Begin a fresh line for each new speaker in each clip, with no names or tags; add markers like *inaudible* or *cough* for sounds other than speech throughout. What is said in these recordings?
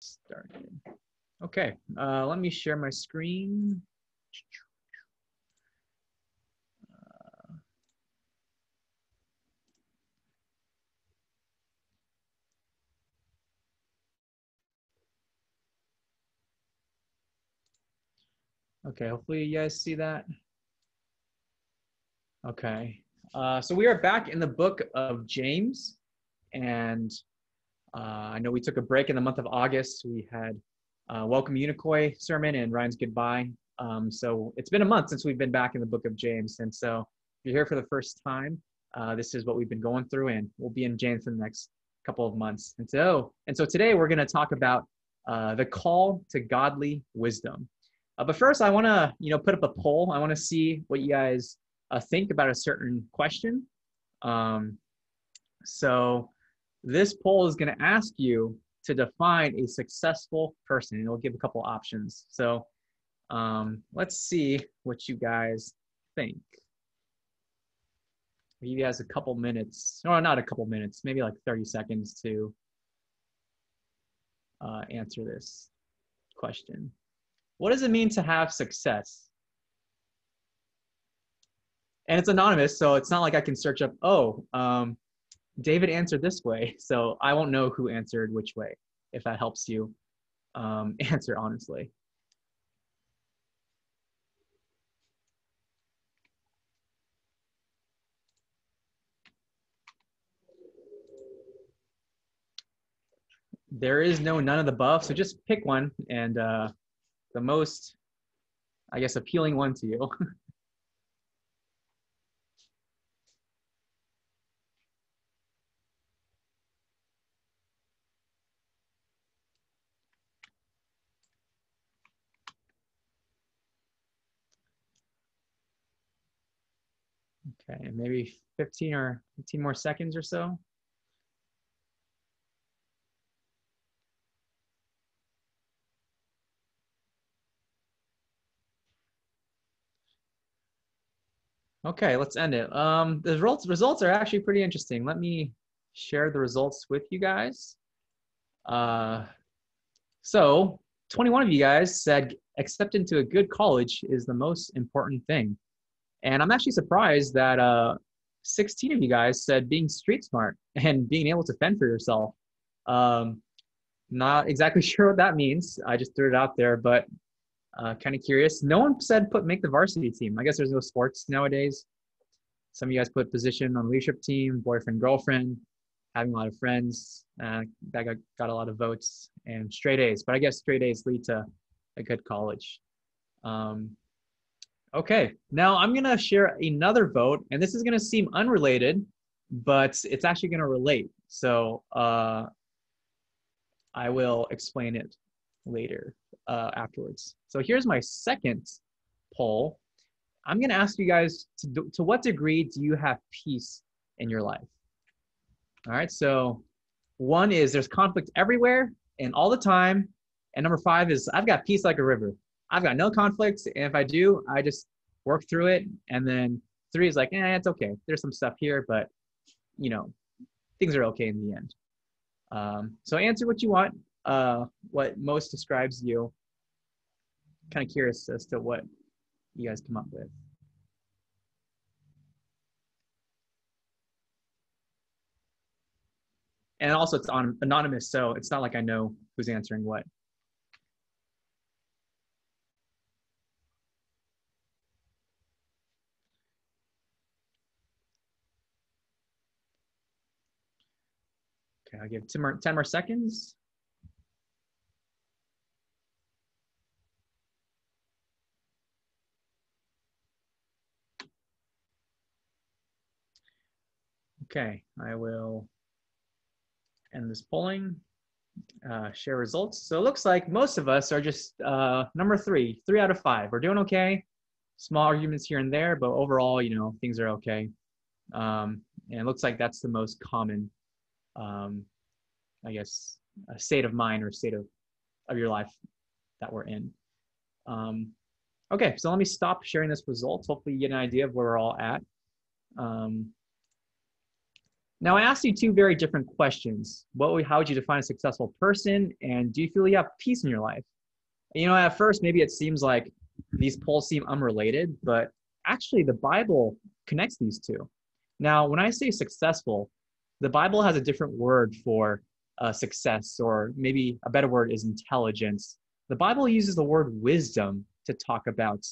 started. Okay, uh, let me share my screen. Uh, Okay, hopefully you guys see that. Okay, uh, so we are back in the book of James, and I know we took a break in the month of August. We had uh, Welcome Unicoi sermon and Ryan's Goodbye. Um, so it's been a month since we've been back in the book of James, and so if you're here for the first time, uh, this is what we've been going through, and we'll be in James for the next couple of months. And so, and so today we're going to talk about uh, the call to godly wisdom. Uh, but first, I want to, you know, put up a poll. I want to see what you guys uh, think about a certain question. Um, so this poll is going to ask you to define a successful person. It'll give a couple options. So um, let's see what you guys think. You guys a couple minutes, or not a couple minutes, maybe like 30 seconds to uh, answer this question. What does it mean to have success? And it's anonymous, so it's not like I can search up, oh, um, David answered this way, *laughs* so I won't know who answered which way, if that helps you um, *laughs* answer honestly. There is no none of the above, so just pick one and uh, the most, I guess, appealing one to you. *laughs* okay, maybe 15 or 15 more seconds or so. Okay, let's end it. Um, the results results are actually pretty interesting. Let me share the results with you guys. Uh, so 21 of you guys said accepting to a good college is the most important thing. And I'm actually surprised that uh, 16 of you guys said being street smart *laughs* and being able to fend for yourself. Um, not exactly *laughs* sure what that means. I just threw it out there, but uh, kind of curious. No one said put make the varsity team. I guess there's no sports nowadays. Some of you guys put position on leadership team, boyfriend, girlfriend, having a lot of friends. Uh, that got, got a lot of votes and straight A's. But I guess straight A's lead to a good college. Um, okay, now I'm gonna share another vote, and this is gonna seem unrelated, but it's actually gonna relate. So uh, I will explain it later uh, afterwards. So here's my second poll. I'm to ask you guys to, to what degree do you have peace in your life? All right. So one is there's conflict everywhere and all the time. And number five is I've got peace like a river. I've got no conflicts. And if I do, I just work through it. And then three is like, eh, it's okay. There's some stuff here, but you know, things are okay in the end. Um, so answer what you want uh, what most describes you. Kind of curious as to what you guys come up with. And also it's on anonymous, so it's not like I know who's answering what. Okay, I'll give 10 more, 10 more seconds. Okay, I will end this polling, uh, share results. So it looks like most of us are just uh, number three, three out of five. We're doing okay. Small arguments here and there, but overall, you know, things are okay. Um, and it looks like that's the most common, um, I guess, a state of mind or state of, of your life that we're in. Um, okay, so let me stop sharing this results. Hopefully you get an idea of where we're all at. Um, Now, I asked you two very different questions. What would, how would you define a successful person? And do you feel you have peace in your life? You know, at first, maybe it seems like these polls seem unrelated, but actually, the Bible connects these two. Now, when I say successful, the Bible has a different word for uh, success, or maybe a better word is intelligence. The Bible uses the word wisdom to talk about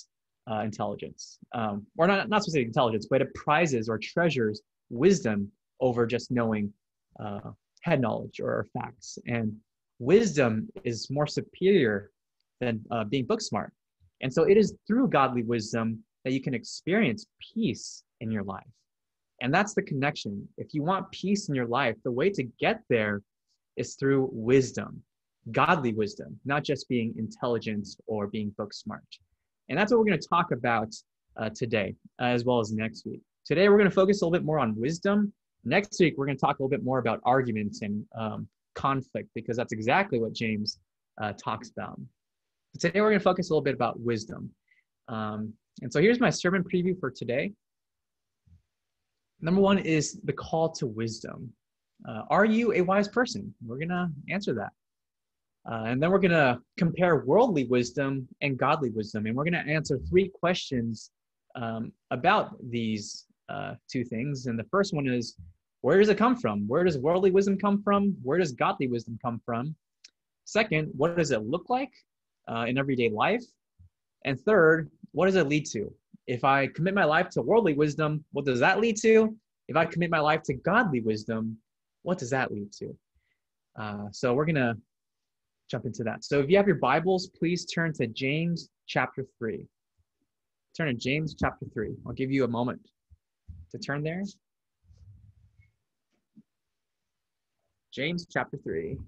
uh, intelligence, um, or not, not specifically intelligence, but it prizes or treasures wisdom over just knowing uh, head knowledge or facts. And wisdom is more superior than uh, being book smart. And so it is through godly wisdom that you can experience peace in your life. And that's the connection. If you want peace in your life, the way to get there is through wisdom, godly wisdom, not just being intelligent or being book smart. And that's what we're going to talk about uh, today, uh, as well as next week. Today, we're going to focus a little bit more on wisdom Next week, we're going to talk a little bit more about arguments and um, conflict because that's exactly what James uh, talks about. But Today, we're going to focus a little bit about wisdom. Um, and so here's my sermon preview for today. Number one is the call to wisdom. Uh, are you a wise person? We're going to answer that. Uh, and then we're going to compare worldly wisdom and godly wisdom. And we're going to answer three questions um, about these uh, two things. And the first one is where does it come from? Where does worldly wisdom come from? Where does godly wisdom come from? Second, what does it look like uh, in everyday life? And third, what does it lead to? If I commit my life to worldly wisdom, what does that lead to? If I commit my life to godly wisdom, what does that lead to? Uh, so we're going to jump into that. So if you have your Bibles, please turn to James chapter 3. Turn to James chapter 3. I'll give you a moment to turn there. James chapter 3.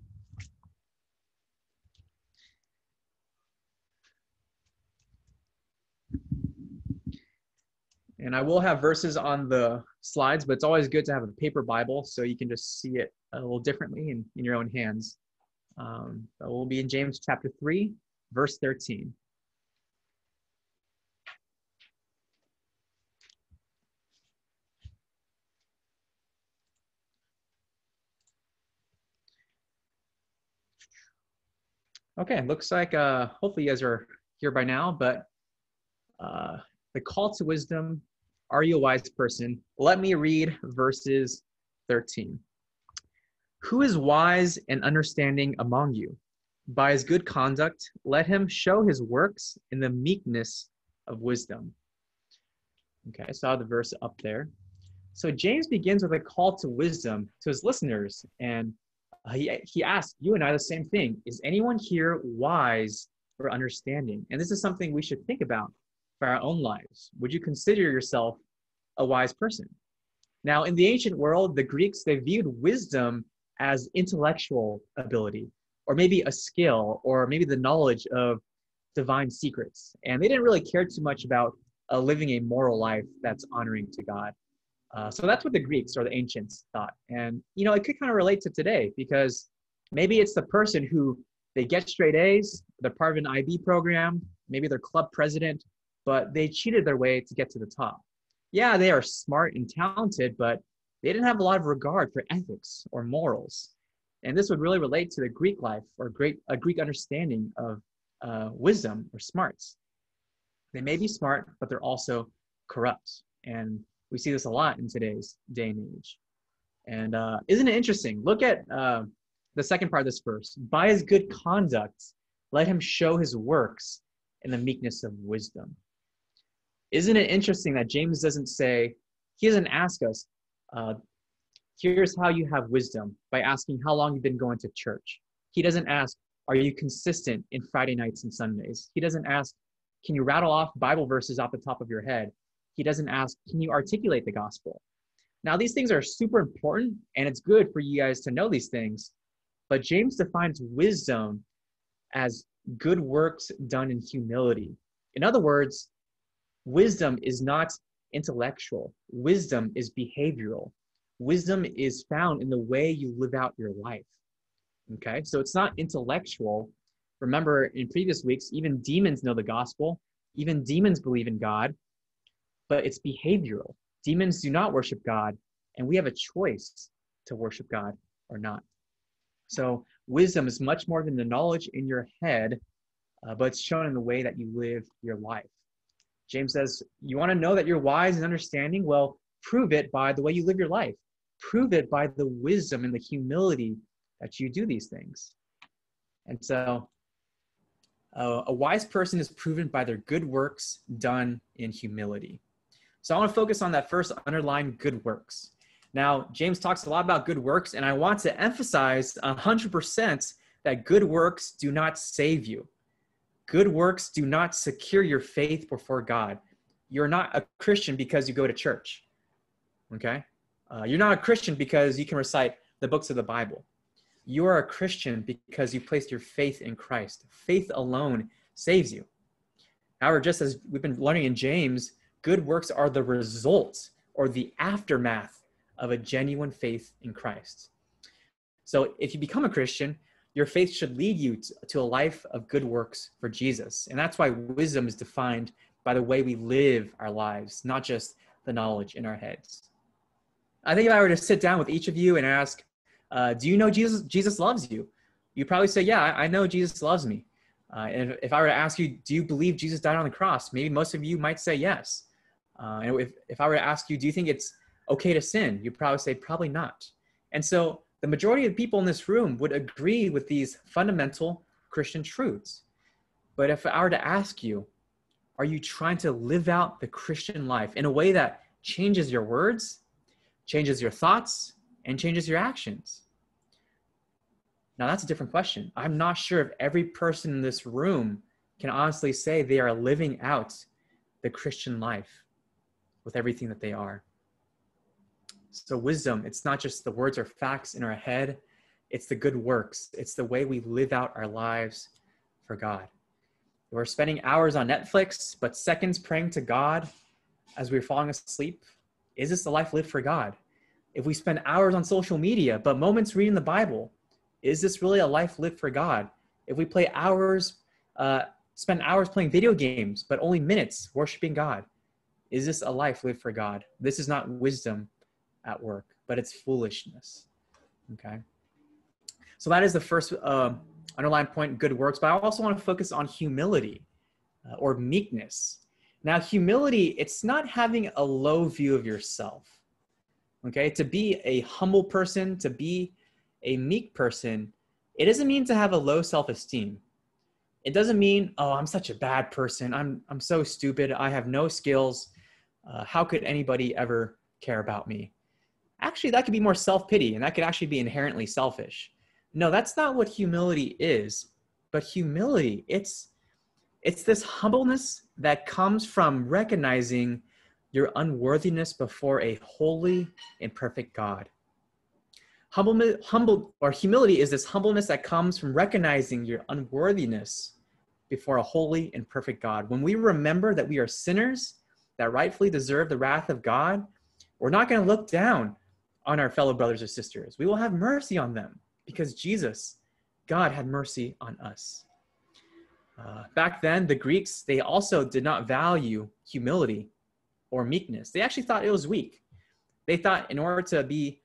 And I will have verses on the slides, but it's always good to have a paper Bible so you can just see it a little differently in, in your own hands. Um, we'll be in James chapter 3, verse 13. Okay, looks like uh, hopefully you guys are here by now, but uh, the call to wisdom, are you a wise person? Let me read verses 13. Who is wise and understanding among you? By his good conduct, let him show his works in the meekness of wisdom. Okay, I saw the verse up there. So James begins with a call to wisdom to his listeners, and uh, he, he asked you and I the same thing. Is anyone here wise or understanding? And this is something we should think about for our own lives. Would you consider yourself a wise person? Now, in the ancient world, the Greeks, they viewed wisdom as intellectual ability, or maybe a skill, or maybe the knowledge of divine secrets. And they didn't really care too much about uh, living a moral life that's honoring to God. Uh, so that's what the Greeks or the ancients thought. And, you know, it could kind of relate to today because maybe it's the person who they get straight A's, they're part of an IB program, maybe they're club president, but they cheated their way to get to the top. Yeah, they are smart and talented, but they didn't have a lot of regard for ethics or morals. And this would really relate to the Greek life or great, a Greek understanding of uh, wisdom or smarts. They may be smart, but they're also corrupt. And we see this a lot in today's day and age. And uh, isn't it interesting? Look at uh, the second part of this verse. By his good conduct, let him show his works in the meekness of wisdom. Isn't it interesting that James doesn't say, he doesn't ask us, uh, here's how you have wisdom by asking how long you've been going to church. He doesn't ask, are you consistent in Friday nights and Sundays? He doesn't ask, can you rattle off Bible verses off the top of your head? He doesn't ask, can you articulate the gospel? Now, these things are super important, and it's good for you guys to know these things. But James defines wisdom as good works done in humility. In other words, wisdom is not intellectual, wisdom is behavioral. Wisdom is found in the way you live out your life. Okay, so it's not intellectual. Remember, in previous weeks, even demons know the gospel, even demons believe in God, but it's behavioral. Demons do not worship God, and we have a choice to worship God or not. So, wisdom is much more than the knowledge in your head, uh, but it's shown in the way that you live your life. James says, You want to know that you're wise and understanding? Well, prove it by the way you live your life. Prove it by the wisdom and the humility that you do these things. And so, uh, a wise person is proven by their good works done in humility. So, I want to focus on that first underlined good works. Now, James talks a lot about good works, and I want to emphasize 100% that good works do not save you. Good works do not secure your faith before God. You're not a Christian because you go to church. Okay? Uh, you're not a Christian because you can recite the books of the Bible. You are a Christian because you placed your faith in Christ. Faith alone saves you. However, just as we've been learning in James, good works are the result or the aftermath of a genuine faith in Christ. So if you become a Christian, your faith should lead you to, a life of good works for Jesus. And that's why wisdom is defined by the way we live our lives, not just the knowledge in our heads. I think if I were to sit down with each of you and ask, uh, do you know Jesus, Jesus loves you? You'd probably say, yeah, I know Jesus loves me. Uh, and if I were to ask you, do you believe Jesus died on the cross? Maybe most of you might say yes. Uh, and if, if I were to ask you, do you think it's okay to sin? You'd probably say, probably not. And so the majority of people in this room would agree with these fundamental Christian truths. But if I were to ask you, are you trying to live out the Christian life in a way that changes your words, changes your thoughts, and changes your actions? Now, that's a different question. I'm not sure if every person in this room can honestly say they are living out the Christian life with everything that they are. So, wisdom, it's not just the words or facts in our head, it's the good works, it's the way we live out our lives for God. We're spending hours on Netflix, but seconds praying to God as we're falling asleep. Is this the life lived for God? If we spend hours on social media, but moments reading the Bible, is this really a life lived for God? If we play hours, uh, spend hours playing video games, but only minutes worshiping God, is this a life lived for God? This is not wisdom at work, but it's foolishness. Okay. So that is the first uh, underlying point, good works. But I also want to focus on humility uh, or meekness. Now, humility, it's not having a low view of yourself. Okay. To be a humble person, to be a meek person, it doesn't mean to have a low self esteem. It doesn't mean, oh, I'm such a bad person. I'm, I'm so stupid. I have no skills. Uh, how could anybody ever care about me? Actually that could be more self-pity and that could actually be inherently selfish. No that's not what humility is but humility it's it's this humbleness that comes from recognizing your unworthiness before a holy and perfect god. Humble, humble or humility is this humbleness that comes from recognizing your unworthiness before a holy and perfect god. When we remember that we are sinners that rightfully deserve the wrath of god we're not going to look down on our fellow brothers or sisters. We will have mercy on them because Jesus, God, had mercy on us. Uh, back then, the Greeks, they also did not value humility or meekness. They actually thought it was weak. They thought in order to be,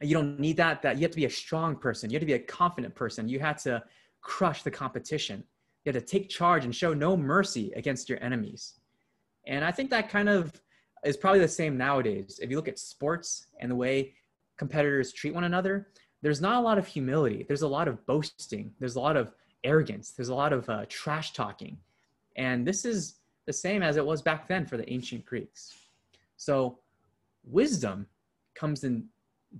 you don't need that, that you have to be a strong person. You have to be a confident person. You had to crush the competition. You had to take charge and show no mercy against your enemies. And I think that kind of is probably the same nowadays. If you look at sports and the way competitors treat one another, there's not a lot of humility. There's a lot of boasting. There's a lot of arrogance. There's a lot of uh, trash talking. And this is the same as it was back then for the ancient Greeks. So, wisdom comes in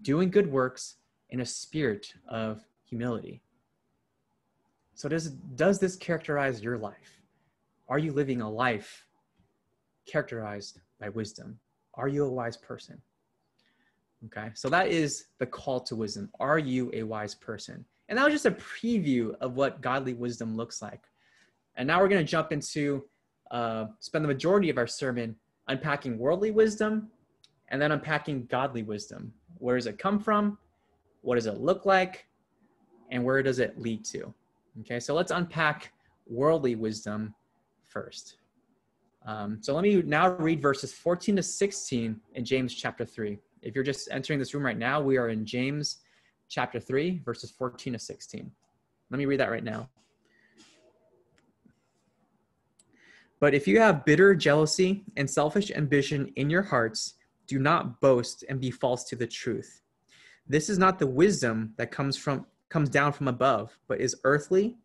doing good works in a spirit of humility. So, does, does this characterize your life? Are you living a life characterized by wisdom? Are you a wise person? Okay, so that is the call to wisdom. Are you a wise person? And that was just a preview of what godly wisdom looks like. And now we're going to jump into uh, spend the majority of our sermon unpacking worldly wisdom and then unpacking godly wisdom. Where does it come from? What does it look like? And where does it lead to? Okay, so let's unpack worldly wisdom first. Um, so let me now read verses 14 to 16 in James chapter 3. If you're just entering this room right now, we are in James chapter 3, verses 14 to 16. Let me read that right now. But if you have bitter jealousy and selfish ambition in your hearts, do not boast and be false to the truth. This is not the wisdom that comes from comes down from above, but is earthly,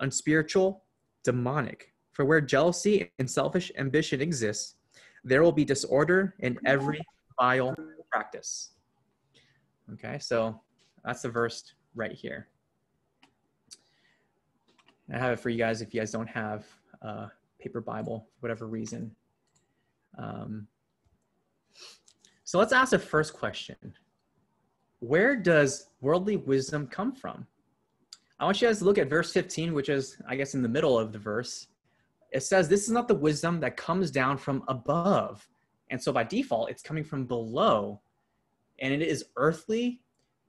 unspiritual, demonic. For where jealousy and selfish ambition exists, there will be disorder in every vile practice. Okay, so that's the verse right here. I have it for you guys if you guys don't have a paper Bible for whatever reason. Um, so let's ask the first question Where does worldly wisdom come from? I want you guys to look at verse 15, which is, I guess, in the middle of the verse. It says, This is not the wisdom that comes down from above. And so by default, it's coming from below. And it is earthly,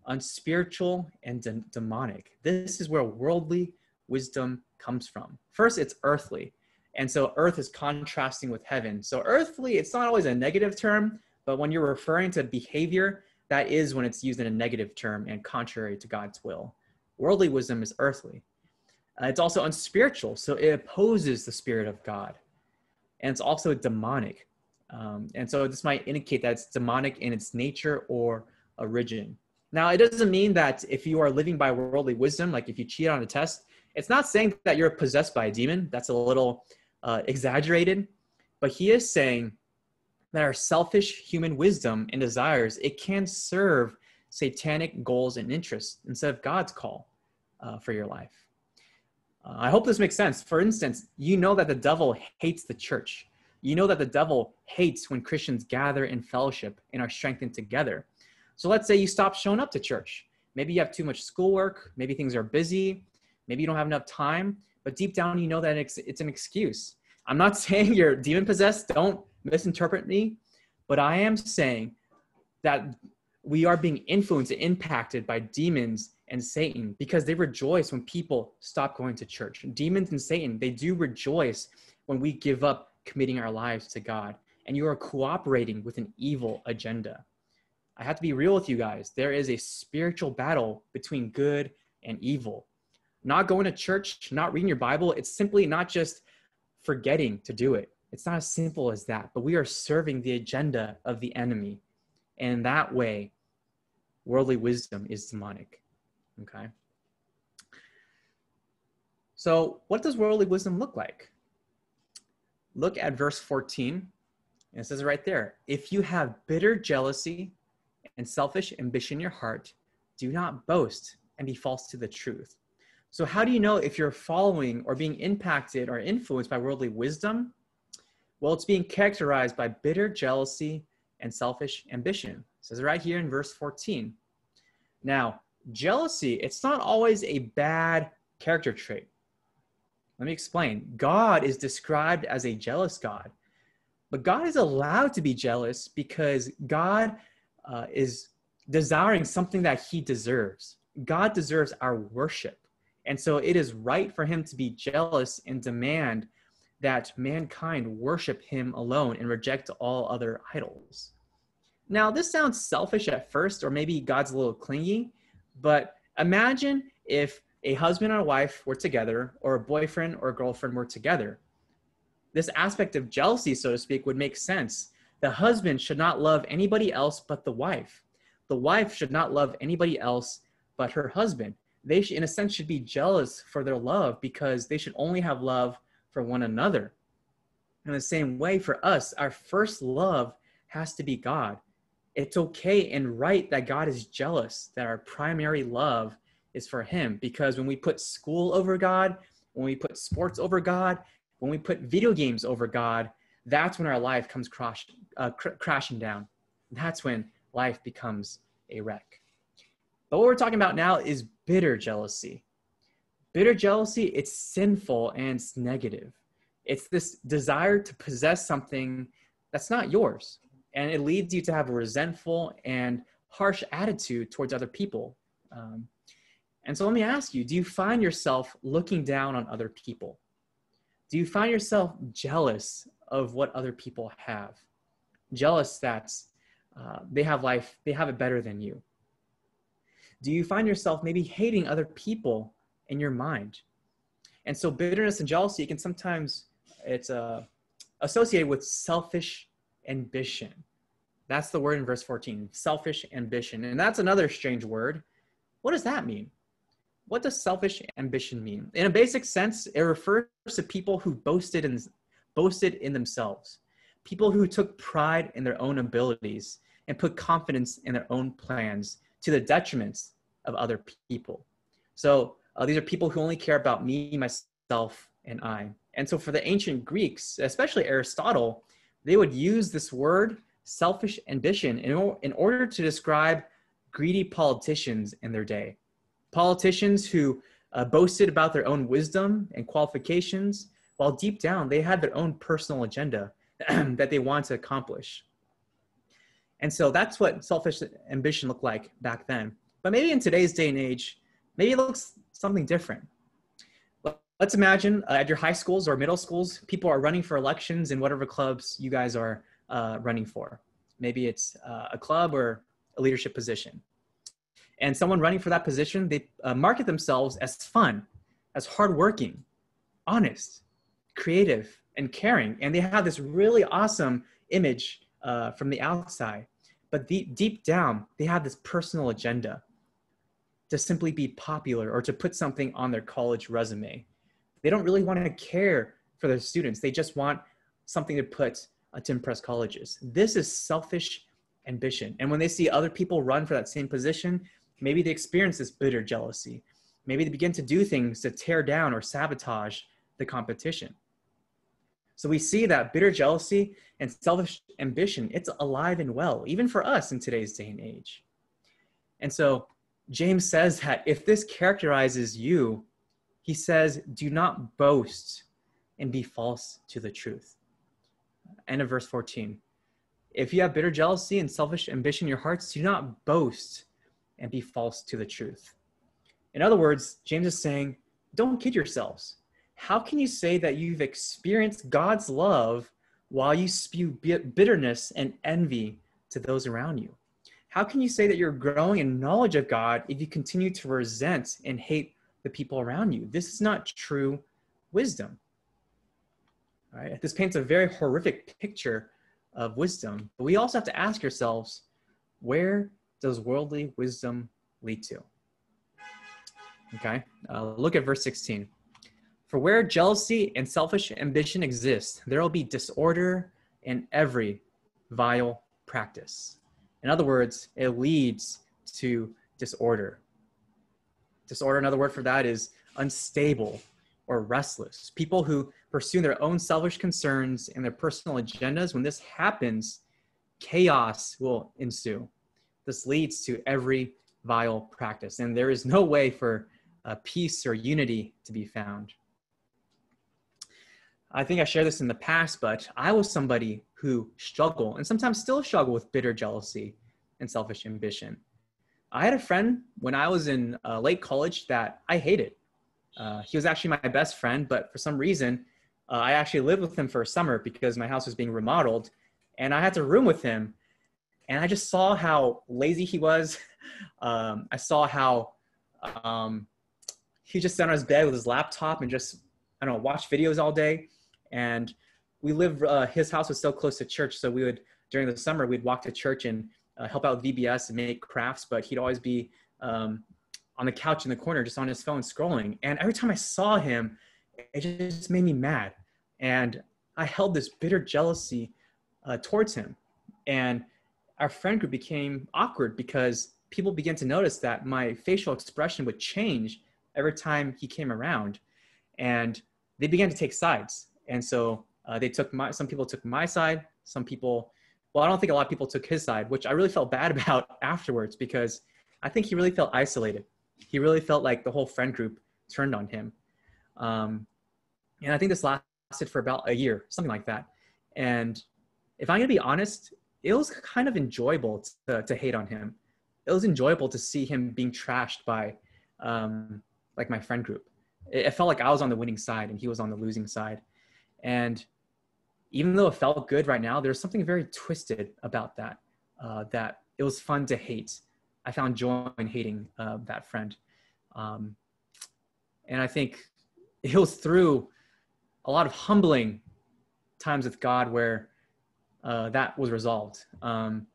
unspiritual, and de- demonic. This is where worldly wisdom comes from. First, it's earthly. And so earth is contrasting with heaven. So earthly, it's not always a negative term, but when you're referring to behavior, that is when it's used in a negative term and contrary to God's will. Worldly wisdom is earthly. Uh, it's also unspiritual, so it opposes the spirit of God. And it's also demonic. Um, and so this might indicate that it's demonic in its nature or origin. Now, it doesn't mean that if you are living by worldly wisdom, like if you cheat on a test, it's not saying that you're possessed by a demon. That's a little uh, exaggerated. But he is saying that our selfish human wisdom and desires, it can serve satanic goals and interests instead of God's call uh, for your life. Uh, I hope this makes sense. For instance, you know that the devil hates the church. You know that the devil hates when Christians gather in fellowship and are strengthened together. So let's say you stop showing up to church. Maybe you have too much schoolwork. Maybe things are busy. Maybe you don't have enough time. But deep down, you know that it's, it's an excuse. I'm not *laughs* saying you're demon possessed. Don't misinterpret me. But I am saying that we are being influenced and impacted by demons and Satan because they rejoice when people stop going to church. Demons and Satan, they do rejoice when we give up committing our lives to God and you are cooperating with an evil agenda. I have to be real with you guys. There is a spiritual battle between good and evil. Not going to church, not reading your Bible, it's simply not just forgetting to do it. It's not as simple as that, but we are serving the agenda of the enemy. And that way, worldly wisdom is demonic. Okay. So, what does worldly wisdom look like? Look at verse 14. And it says right there if you have bitter jealousy and selfish ambition in your heart, do not boast and be false to the truth. So, how do you know if you're following or being impacted or influenced by worldly wisdom? Well, it's being characterized by bitter jealousy and selfish ambition. It says right here in verse 14. Now, jealousy, it's not always a bad character trait. Let me explain. God is described as a jealous God, but God is allowed to be jealous because God uh, is desiring something that he deserves. God deserves our worship. And so it is right for him to be jealous and demand that mankind worship him alone and reject all other idols. Now, this sounds selfish at first, or maybe God's a little clingy, but imagine if a husband and a wife were together, or a boyfriend or a girlfriend were together. This aspect of jealousy, so to speak, would make sense. The husband should not love anybody else but the wife. The wife should not love anybody else but her husband. They, should, in a sense, should be jealous for their love because they should only have love for one another. In the same way, for us, our first love has to be God. It's okay and right that God is jealous, that our primary love is for him because when we put school over God, when we put sports over God, when we put video games over God, that's when our life comes crash, uh, cr- crashing down. That's when life becomes a wreck. But what we're talking about now is bitter jealousy. Bitter jealousy, it's sinful and it's negative. It's this desire to possess something that's not yours. And it leads you to have a resentful and harsh attitude towards other people. Um, and so let me ask you do you find yourself looking down on other people? Do you find yourself jealous of what other people have? Jealous that uh, they have life, they have it better than you? Do you find yourself maybe hating other people in your mind? And so bitterness and jealousy can sometimes it's uh, associated with selfish ambition. That's the word in verse 14, selfish ambition. And that's another strange word. What does that mean? What does selfish ambition mean? In a basic sense, it refers to people who boasted in, boasted in themselves, people who took pride in their own abilities and put confidence in their own plans to the detriment of other people. So uh, these are people who only care about me, myself, and I. And so for the ancient Greeks, especially Aristotle, they would use this word selfish ambition in, in order to describe greedy politicians in their day. Politicians who uh, boasted about their own wisdom and qualifications, while deep down they had their own personal agenda *clears throat* that they wanted to accomplish. And so that's what selfish ambition looked like back then. But maybe in today's day and age, maybe it looks something different. Let's imagine uh, at your high schools or middle schools, people are running for elections in whatever clubs you guys are uh, running for. Maybe it's uh, a club or a leadership position. And someone running for that position, they uh, market themselves as fun, as hardworking, honest, creative, and caring. And they have this really awesome image uh, from the outside. But deep, deep down, they have this personal agenda to simply be popular or to put something on their college resume. They don't really want to care for their students. They just want something to put Uh, to impress colleges. This is selfish ambition. And when they see other people run for that same position, maybe they experience this bitter jealousy. Maybe they begin to do things to tear down or sabotage the competition. So we see that bitter jealousy and selfish ambition, it's alive and well, even for us in today's day and age. And so James says that if this characterizes you, he says, do not boast and be false to the truth. End of verse 14. If you have bitter jealousy and selfish ambition in your hearts, do not boast and be false to the truth. In other words, James is saying, don't kid yourselves. How can you say that you've experienced God's love while you spew bitterness and envy to those around you? How can you say that you're growing in knowledge of God if you continue to resent and hate the people around you? This is not true wisdom. Right? This paints a very horrific picture of wisdom. But we also have to ask ourselves, where does worldly wisdom lead to? Okay, uh, look at verse 16. For where jealousy and selfish ambition exist, there will be disorder in every vile practice. In other words, it leads to disorder. Disorder, another word for that is unstable or restless. People who pursue their own selfish concerns and their personal agendas, when this happens, chaos will ensue. This leads to every vile practice, and there is no way for uh, peace or unity to be found. I think I shared this in the past, but I was somebody who struggled and sometimes still struggle with bitter jealousy and selfish ambition. I had a friend when I was in uh, late college that I hated. Uh, he was actually my best friend, but for some reason, uh, I actually lived with him for a summer because my house was being remodeled, and I had to room with him. And I just saw how lazy he was. *laughs* um, I saw how um, he just sat on his bed with his laptop and just I don't know watch videos all day and we live uh, his house was so close to church so we would during the summer we'd walk to church and uh, help out vbs and make crafts but he'd always be um, on the couch in the corner just on his phone scrolling. And every time i saw him it just made me mad. And i held this bitter jealousy uh, towards him. And our friend group became awkward because people began to notice that my facial expression would change every time he came around. And they began to take sides. And so uh, they took my, some people took my side, some people, well, I don't think a lot of people took his side, which I really felt bad *laughs* about afterwards because I think he really felt isolated. He really felt like the whole friend group turned on him. Um, and I think this lasted for about a year, something like that. And if I'm gonna be honest, it was kind of enjoyable to, to hate on him. It was enjoyable to see him being trashed by um, like my friend group. It, it felt like I was on the winning side and he was on the losing side. And even though it felt good right now, there's something very twisted about that. uh, that it was fun to hate. I found joy in hating uh, that friend. Um, and I think it was through a lot of humbling times with God where uh, that was resolved. Um,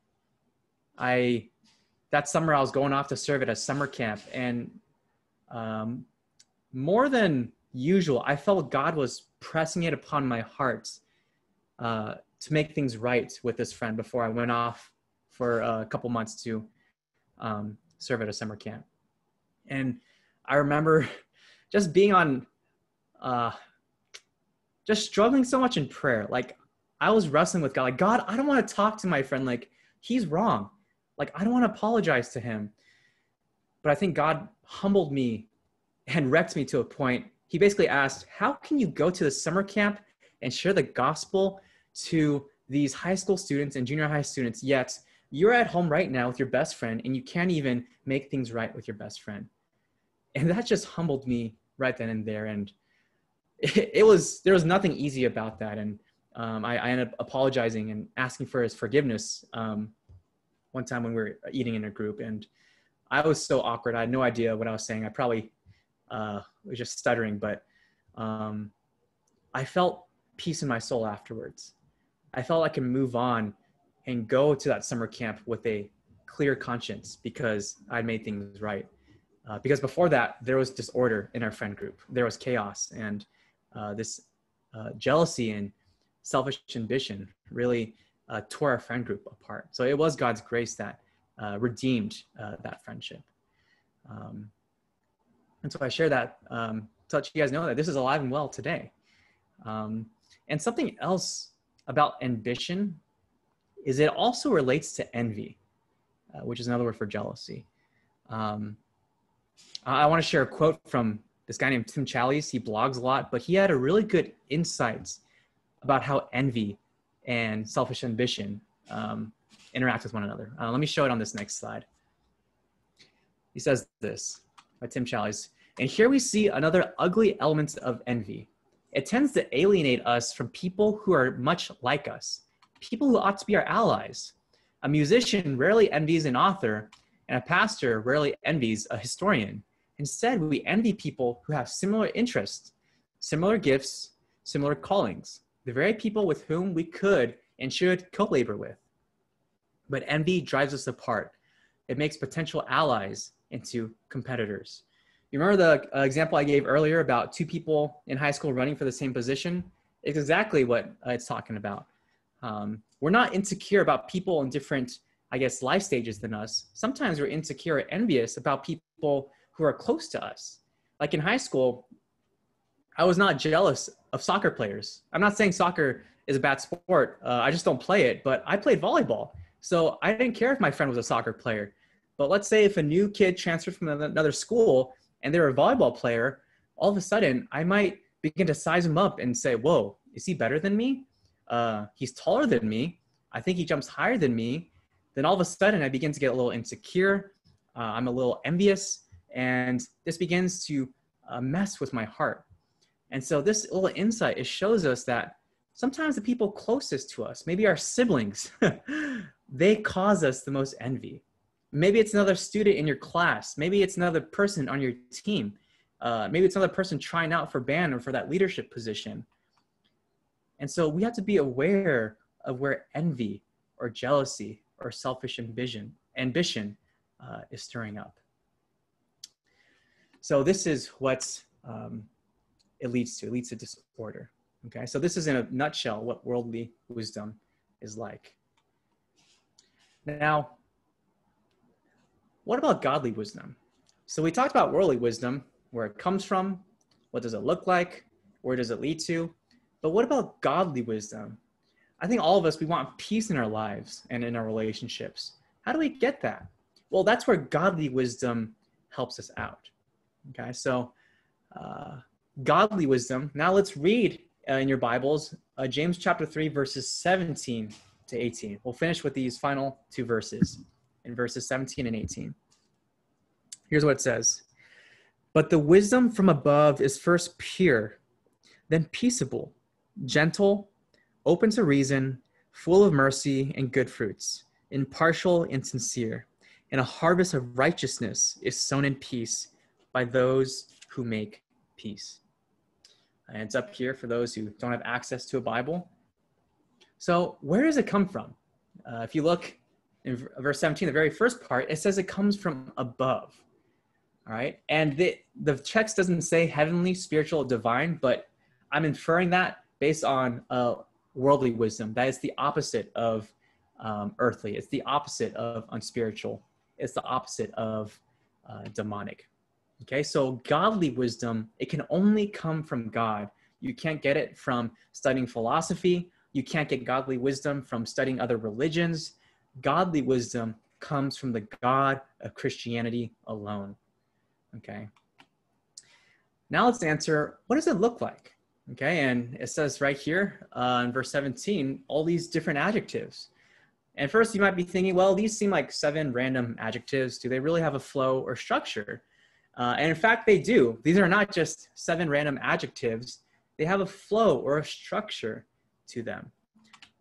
I that summer I was going off to serve at a summer camp, and um, more than usual, I felt God was pressing it upon my heart uh, to make things right with this friend before I went off for a couple months to um, serve at a summer camp. And I remember *laughs* just being on, uh, just struggling so much in prayer. Like I was wrestling with God, like, God, I don't want to talk to my friend. Like he's wrong. Like I don't want to apologize to him. But I think God humbled me and wrecked me to a point. He basically asked, How can you go to the summer camp and share the gospel to these high school students and junior high students, yet you're at home right now with your best friend and you can't even make things right with your best friend? And that just humbled me right then and there. And it, it was, there was nothing easy about that. And um, I, I, ended up apologizing and asking for his forgiveness um, one time when we were eating in a group. And I was so awkward. I had no idea what I was saying. I probably uh, was just stuttering, but um, I felt peace in my soul afterwards. I felt I could move on and go to that summer camp with a clear conscience because I made things right. Uh, because before that, there was disorder in our friend group. There was chaos and uh, this uh, jealousy and selfish ambition really uh, tore our friend group apart. So it was God's grace that uh, redeemed uh, that friendship. Um, and so I share that um, to let you guys know that this is alive and well today. Um, and something else about ambition is it also relates to envy, uh, which is another word for jealousy. Um, I want to share a quote from this guy named Tim Challies. He blogs a lot, but he had a really good insights about how envy and selfish ambition um, interact with one another. Uh, let me show it on this next slide. He says this by Tim Challies. And here we see another ugly element of envy. It tends to alienate us from people who are much like us, people who ought to be our allies. A musician rarely envies an author, and a pastor rarely envies a historian. Instead, we envy people who have similar interests, similar gifts, similar callings the very people with whom we could and should co labor with. But envy drives us apart. It makes potential allies into competitors. You remember the uh, example I gave earlier about two people in high school running for the same position? It's exactly what uh, it's talking about. Um, we're not insecure about people in different, I guess, life stages than us. Sometimes we're insecure or envious about people who are close to us. Like in high school, I was not jealous of soccer players. I'm not saying soccer is a bad sport. Uh, I just don't play it, but I played volleyball. So I didn't care if my friend was a soccer player. But let's say if a new kid transferred from another school and they're a volleyball player, all of a sudden I might begin to size him up and say, whoa, is he better than me? Uh, he's taller than me. I think he jumps higher than me. Then all of a sudden I begin to get a little insecure. Uh, I'm a little envious. And this begins to uh, mess with my heart. And so this little insight, it shows us that sometimes the people closest to us, maybe our siblings, *laughs* they cause us the most envy. Maybe it's another student in your class. Maybe it's another person on your team. Uh, maybe it's another person trying out for band or for that leadership position. And so we have to be aware of where envy or jealousy or selfish ambition, ambition uh, is stirring up. So this is what's um, it leads to. It leads to disorder. Okay, so this is in a nutshell what worldly wisdom is like. Now, what about godly wisdom? So we talked about worldly wisdom, where it comes from, what does it look like, where does it lead to? But what about godly wisdom? I think all of us, we want peace in our lives and in our relationships. How do we get that? Well, that's where godly wisdom helps us out. Okay, so uh, godly wisdom. Now let's read uh, in your Bibles uh, James chapter 3, verses 17 to 18. We'll finish with these final two verses in verses 17 and 18. Here's what it says But the wisdom from above is first pure, then peaceable, gentle, open to reason, full of mercy and good fruits, impartial and sincere, and a harvest of righteousness is sown in peace by those who make peace. And it's up here for those who don't have access to a Bible. So, where does it come from? Uh, if you look in verse 17, the very first part, it says it comes from above. All right. And the, the text doesn't say heavenly, spiritual, divine, but I'm inferring that based on uh, worldly wisdom. That is the opposite of um, earthly, it's the opposite of unspiritual, it's the opposite of uh, demonic. Okay. So, godly wisdom, it can only come from God. You can't get it from studying philosophy. You can't get godly wisdom from studying other religions godly wisdom comes from the God of Christianity alone. Okay. Now let's answer what does it look like? Okay. And it says right here uh, in verse 17, all these different adjectives. And first, you might be thinking, well, these seem like seven random adjectives. Do they really have a flow or structure? Uh, and in fact, they do. These are not just seven random adjectives, they have a flow or a structure to them.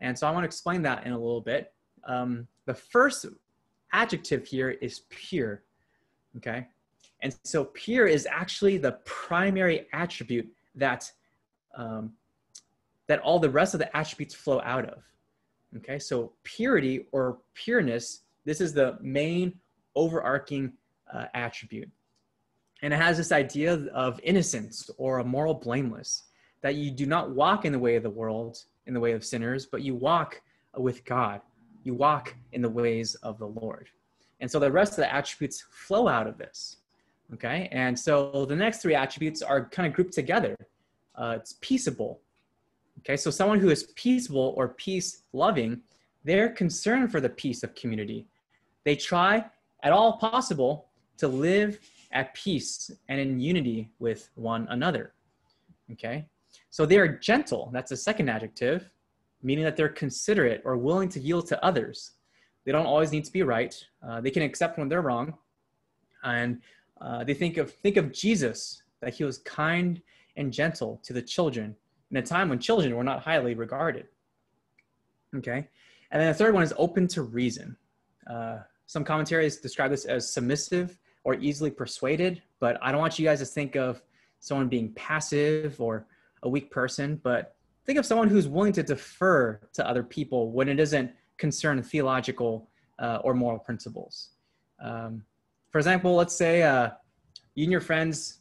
And so I want to explain that in a little bit um, the first adjective here is pure, okay? And so pure is actually the primary attribute that, um, that all the rest of the attributes flow out of, okay? So purity or pureness, this is the main overarching uh, attribute. And it has this idea of innocence or a moral blameless, that you do not walk in the way of the world, in the way of sinners, but you walk with God you walk in the ways of the Lord. And so the rest of the attributes flow out of this. Okay. And so the next three attributes are kind of grouped together. Uh, it's peaceable. Okay. So someone who is peaceable or peace loving, they're concerned for the peace of community. They try at all possible to live at peace and in unity with one another. Okay. So they are gentle. That's the second adjective meaning that they're considerate or willing to yield to others. They don't always need to be right. Uh, they can accept when they're wrong, and uh, they think of think of Jesus that he was kind and gentle to the children in a time when children were not highly regarded. Okay, and then the third one is open to reason. Uh, some commentaries describe this as submissive or easily persuaded, but I don't want you guys to think of someone being passive or a weak person, but think of someone who's willing to defer to other people when it doesn't concern theological uh, or moral principles. Um, for example, let's say uh, you and your friends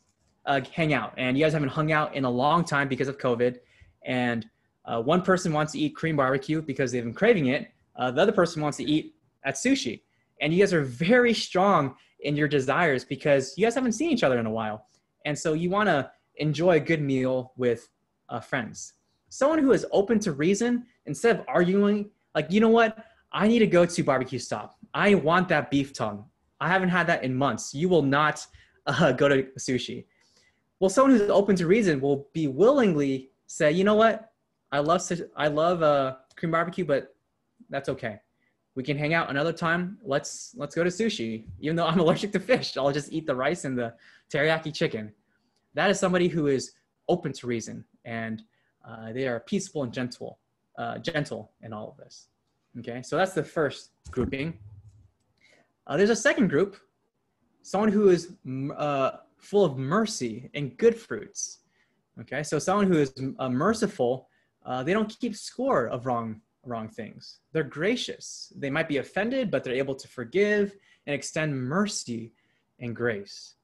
uh, hang out. And you guys haven't hung out in a long time because of COVID, and uh, one person wants to eat Korean barbecue because they've been craving it, uh, the other person wants to eat at sushi. And you guys are very strong in your desires because you guys haven't seen each other in a while. And so you want to enjoy a good meal with uh, friends. Someone who is open to reason instead of arguing like you know what? I need to go to barbecue stop. I want that beef tongue. I haven't had that in months. You will not uh, go to sushi well someone who's open to reason will be willingly say you know what? I love i love uh, Korean barbecue but that's okay. We can hang out another time. Let's let's go to sushi. Even though i'm *laughs* allergic to fish i'll just eat the rice and the teriyaki chicken. That is somebody who is open to reason and uh, they are peaceful and gentle, uh, gentle in all of this. Okay, so that's the first grouping. Uh, there's a second group, someone who is uh, full of mercy and good fruits. Okay, so someone who is uh, merciful, uh, they don't keep score of wrong wrong things. They're gracious. They might be offended, but they're able to forgive and extend mercy and grace.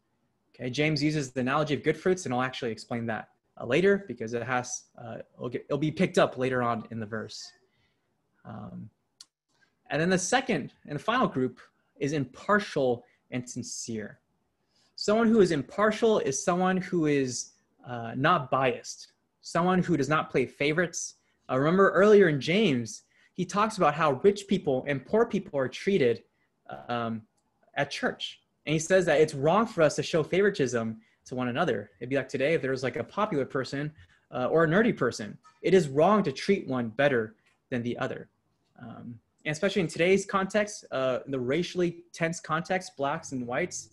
Okay, James uses the analogy of good fruits, and I'll actually explain that uh, later because it has uh, it'll, get, it'll, be picked up later on in the verse. Um, and then the second and the final group is impartial and sincere. Someone who is impartial is someone who is uh, not biased, someone who does not play favorites. Uh, remember earlier in James, he talks about how rich people and poor people are treated um, at church. And he says that it's wrong for us to show favoritism to one another. It'd be like today if there was like a popular person uh, or a nerdy person. It is wrong to treat one better than the other. Um, and especially in today's context, uh, the racially tense context, blacks and whites,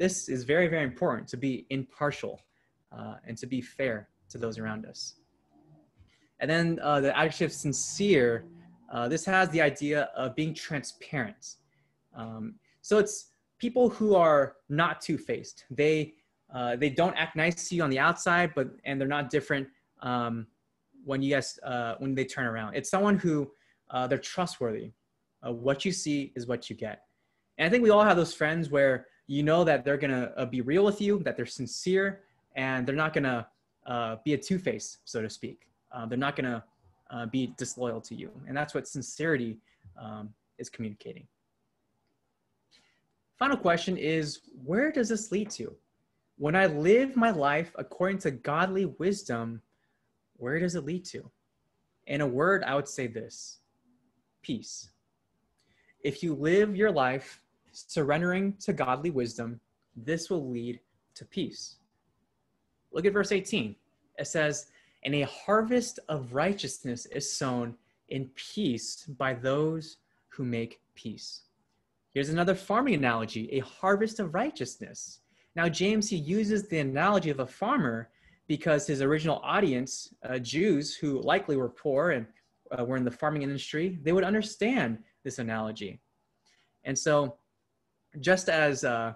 this is very, very important to be impartial uh, and to be fair to those around us. And then uh, the adjective sincere, uh, this has the idea of being transparent. Um, so it's people who are not two-faced. They uh, they don't act nice to you on the outside, but and they're not different um, when you guys uh, when they turn around. It's someone who uh, they're trustworthy. What you see is what you get. And I think we all have those friends where you know that they're gonna uh, be real with you, that they're sincere, and they're not gonna uh, be a two-face, so to speak. Uh, they're not gonna uh, be disloyal to you, and that's what sincerity um, is communicating. Final question is, where does this lead to? When I live my life according to godly wisdom, where does it lead to? In a word, I would say this peace. If you live your life surrendering to godly wisdom, this will lead to peace. Look at verse 18. It says, And a harvest of righteousness is sown in peace by those who make peace. Here's another farming analogy a harvest of righteousness. Now, James, he uses the analogy of a farmer because his original audience, uh, Jews who likely were poor and uh, were in the farming industry, they would understand this analogy. And so, just as uh,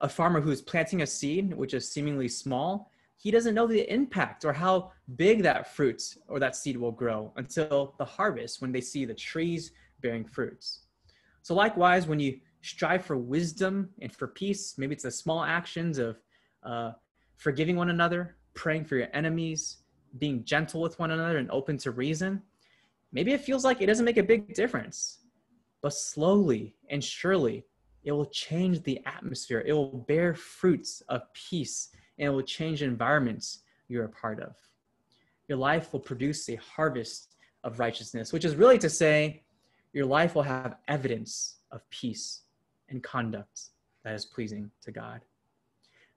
a farmer who's planting a seed, which is seemingly small, he doesn't know the impact or how big that fruit or that seed will grow until the harvest when they see the trees bearing fruits. So, likewise, when you strive for wisdom and for peace, maybe it's the small actions of uh, forgiving one another, praying for your enemies, being gentle with one another, and open to reason. Maybe it feels like it doesn't make a big difference, but slowly and surely, it will change the atmosphere. It will bear fruits of peace and it will change environments you're a part of. Your life will produce a harvest of righteousness, which is really to say, your life will have evidence of peace and conduct that is pleasing to God.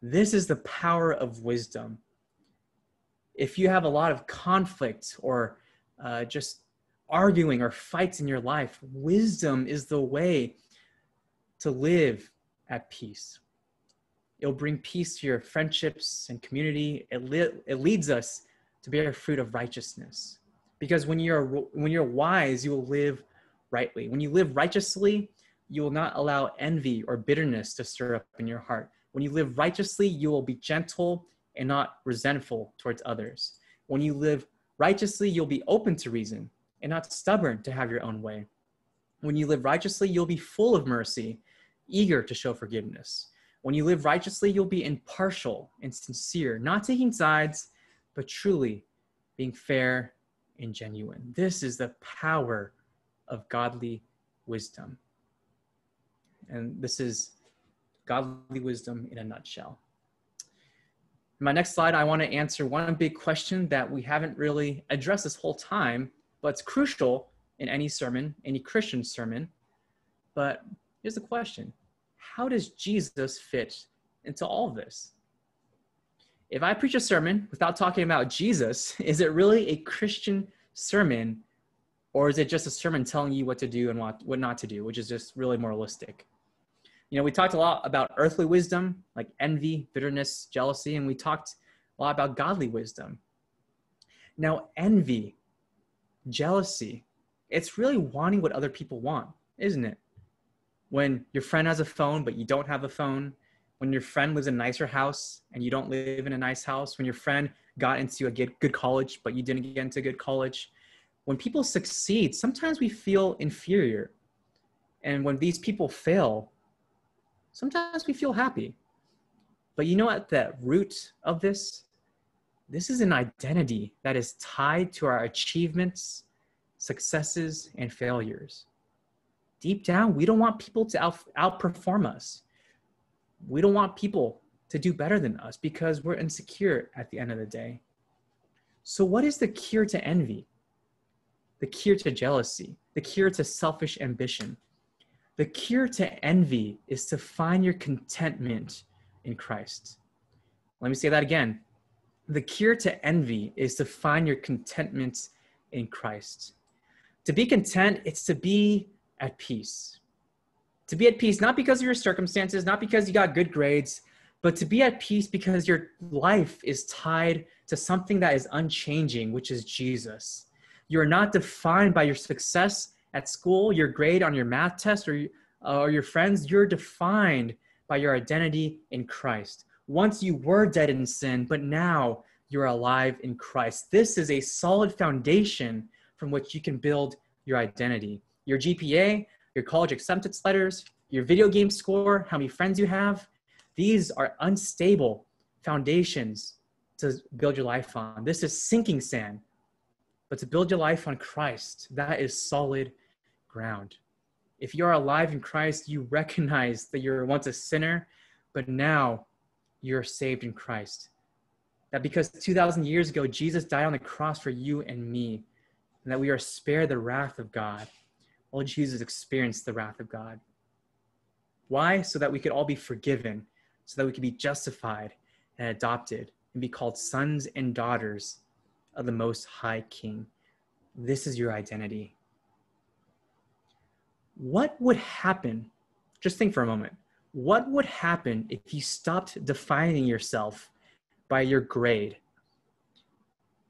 This is the power of wisdom. If you have a lot of conflict or uh, just arguing or fights in your life, wisdom is the way to live at peace. It'll bring peace to your friendships and community. It, it leads us to bear fruit of righteousness. Because when you're when you're wise, you will live rightly. When you live righteously, you will not allow envy or bitterness to stir up in your heart. When you live righteously, you will be gentle and not resentful towards others. When you live righteously, you'll be open to reason and not stubborn to have your own way. When you live righteously, you'll be full of mercy, eager to show forgiveness. When you live righteously, you'll be impartial and sincere, not taking sides, but truly being fair and genuine. This is the power of godly wisdom. And this is godly wisdom in a nutshell. In my next slide, I want to answer one big question that we haven't really addressed this whole time, but it's crucial in any sermon, any Christian sermon. But here's the question How does Jesus fit into all this? If I preach a sermon without talking about Jesus, *laughs* is it really a Christian sermon or is it just a sermon telling you what to do and what, what not to do, which is just really moralistic? You know, we talked a lot about earthly wisdom, like envy, bitterness, jealousy, and we talked a lot about godly wisdom. Now, envy jealousy, it's really wanting what other people want, isn't it? When your friend has a phone, but you don't have a phone, when your friend lives in a nicer house and you don't live in a nice house, when your friend got into a good college, but you didn't get into a good college, when people succeed, sometimes we feel inferior. And when these people fail, sometimes we feel happy. But you know at the root of this this is an identity that is tied to our achievements, successes, and failures. Deep down, we don't want people to out, outperform us. We don't want people to do better than us because we're insecure at the end of the day. So, what is the cure to envy? The cure to jealousy? The cure to selfish ambition? The cure to envy is to find your contentment in Christ. Let me say that again the cure to envy is to find your contentment in Christ. To be content, it's to be at peace. To be at peace, not because of your circumstances, not because you got good grades, but to be at peace because your life is tied to something that is unchanging, which is Jesus. You are not defined by your success at school, your grade on your math test, or, uh, or your friends. You're defined by your identity in Christ. Once you were dead in sin, but now you're alive in Christ. This is a solid foundation from which you can build your identity. Your GPA, your college acceptance letters, your video game score, how many friends you have, these are unstable foundations to build your life on. This is sinking sand. But to build your life on Christ, that is solid ground. If you are alive in Christ, you recognize that you're once a sinner, but now you're saved in Christ. That because 2,000 years ago, Jesus died on the cross for you and me, and that we are spared the wrath of God. Well, Jesus experienced the wrath of God. Why? So that we could all be forgiven, so that we could be justified and adopted and be called sons and daughters of the Most High King. This is your identity. What would happen? Just think for a moment. What would happen if you stopped defining yourself by your grade?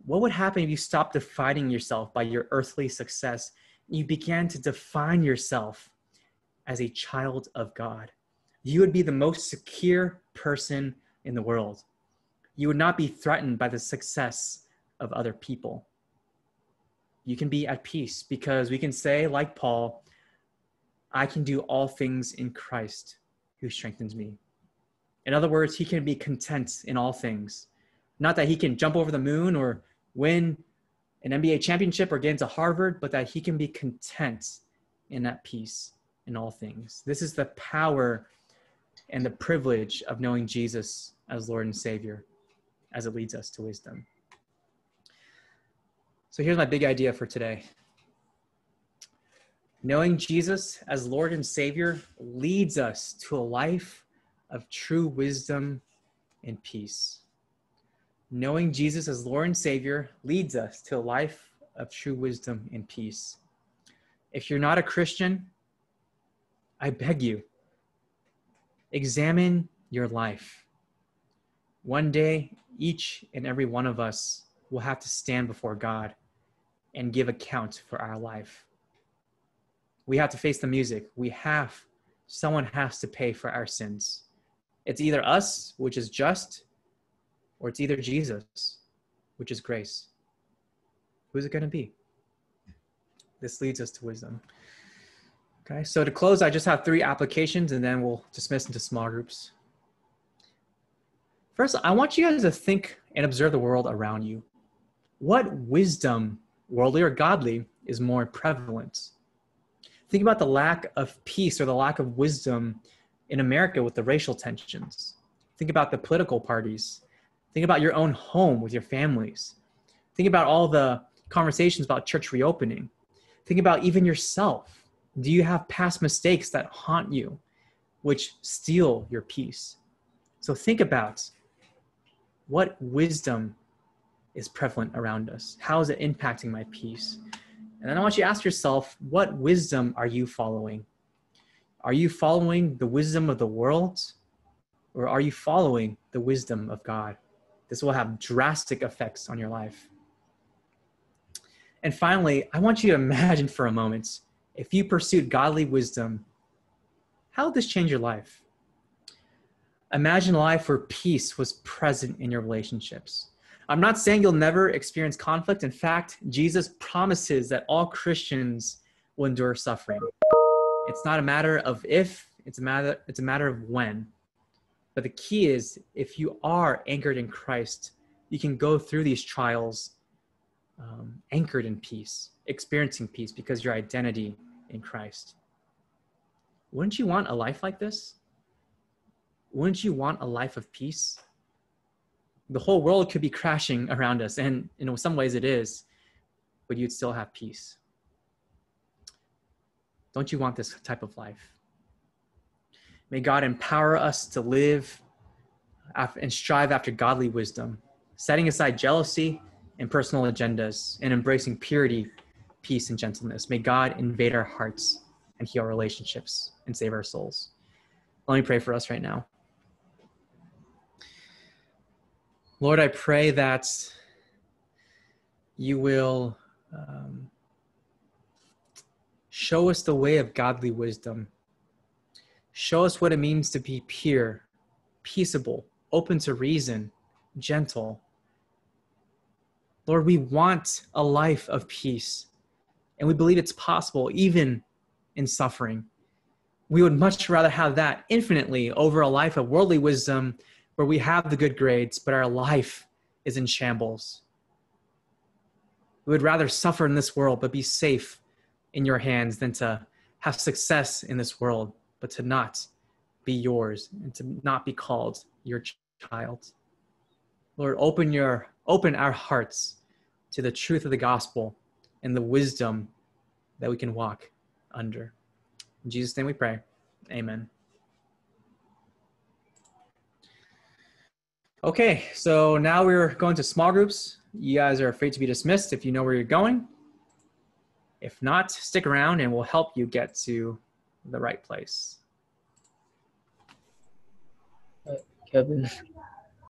What would happen if you stopped defining yourself by your earthly success you began to define yourself as a child of God? You would be the most secure person in the world. You would not be threatened by the success of other people. You can be at peace because we can say, like Paul, I can do all things in Christ who strengthens me. In other words, he can be content in all things. Not that he can jump over the moon or win an NBA championship or get into Harvard, but that he can be content in that peace in all things. This is the power and the privilege of knowing Jesus as Lord and Savior as it leads us to wisdom. So here's my big idea for today. Knowing Jesus as Lord and Savior leads us to a life of true wisdom and peace. Knowing Jesus as Lord and Savior leads us to a life of true wisdom and peace. If you're not a Christian, I beg you, examine your life. One day, each and every one of us will have to stand before God and give account for our life. We have to face the music. We have, someone has to pay for our sins. It's either us, which is just, or it's either Jesus, which is grace. Who's it going to be? This leads us to wisdom. Okay, so to close, I just have three applications and then we'll dismiss into small groups. First, I want you guys to think and observe the world around you. What wisdom, worldly or godly, is more prevalent? Think about the lack of peace or the lack of wisdom in America with the racial tensions. Think about the political parties. Think about your own home with your families. Think about all the conversations about church reopening. Think about even yourself do you have past mistakes that haunt you, which steal your peace? So think about what wisdom is prevalent around us. How is it impacting my peace? And then I want you to ask yourself, what wisdom are you following? Are you following the wisdom of the world or are you following the wisdom of God? This will have drastic effects on your life. And finally, I want you to imagine for a moment if you pursued godly wisdom, how would this change your life? Imagine a life where peace was present in your relationships. I'm not saying you'll never experience conflict. In fact, Jesus promises that all Christians will endure suffering. It's not a matter of if, it's a matter, it's a matter of when. But the key is if you are anchored in Christ, you can go through these trials um, anchored in peace experiencing peace because your identity in Christ. Wouldn't you want a life like this? Wouldn't you want a life of peace? The whole world could be crashing around us, and in some ways it is, but you'd still have peace. Don't you want this type of life? May God empower us to live and strive after godly wisdom, setting aside jealousy and personal agendas, and embracing purity peace, and gentleness. May God invade our hearts and heal relationships and save our souls. Let me pray for us right now. Lord, I pray that you will Um, show us the way of godly wisdom. Show us what it means to be pure, peaceable, open to reason, gentle. Lord, we want a life of peace, and we believe it's possible even in suffering. We would much rather have that infinitely over a life of worldly wisdom where we have the good grades, but our life is in shambles. We would rather suffer in this world, but be safe in your hands than to have success in this world, but to not be yours and to not be called your child. Lord, open your open our hearts to the truth of the gospel and the wisdom that we can walk under. In Jesus' name we pray. Amen. Okay, so now we're going to small groups. You guys are afraid to be dismissed if you know where you're going. If not, stick around and we'll help you get to the right place.
Kevin.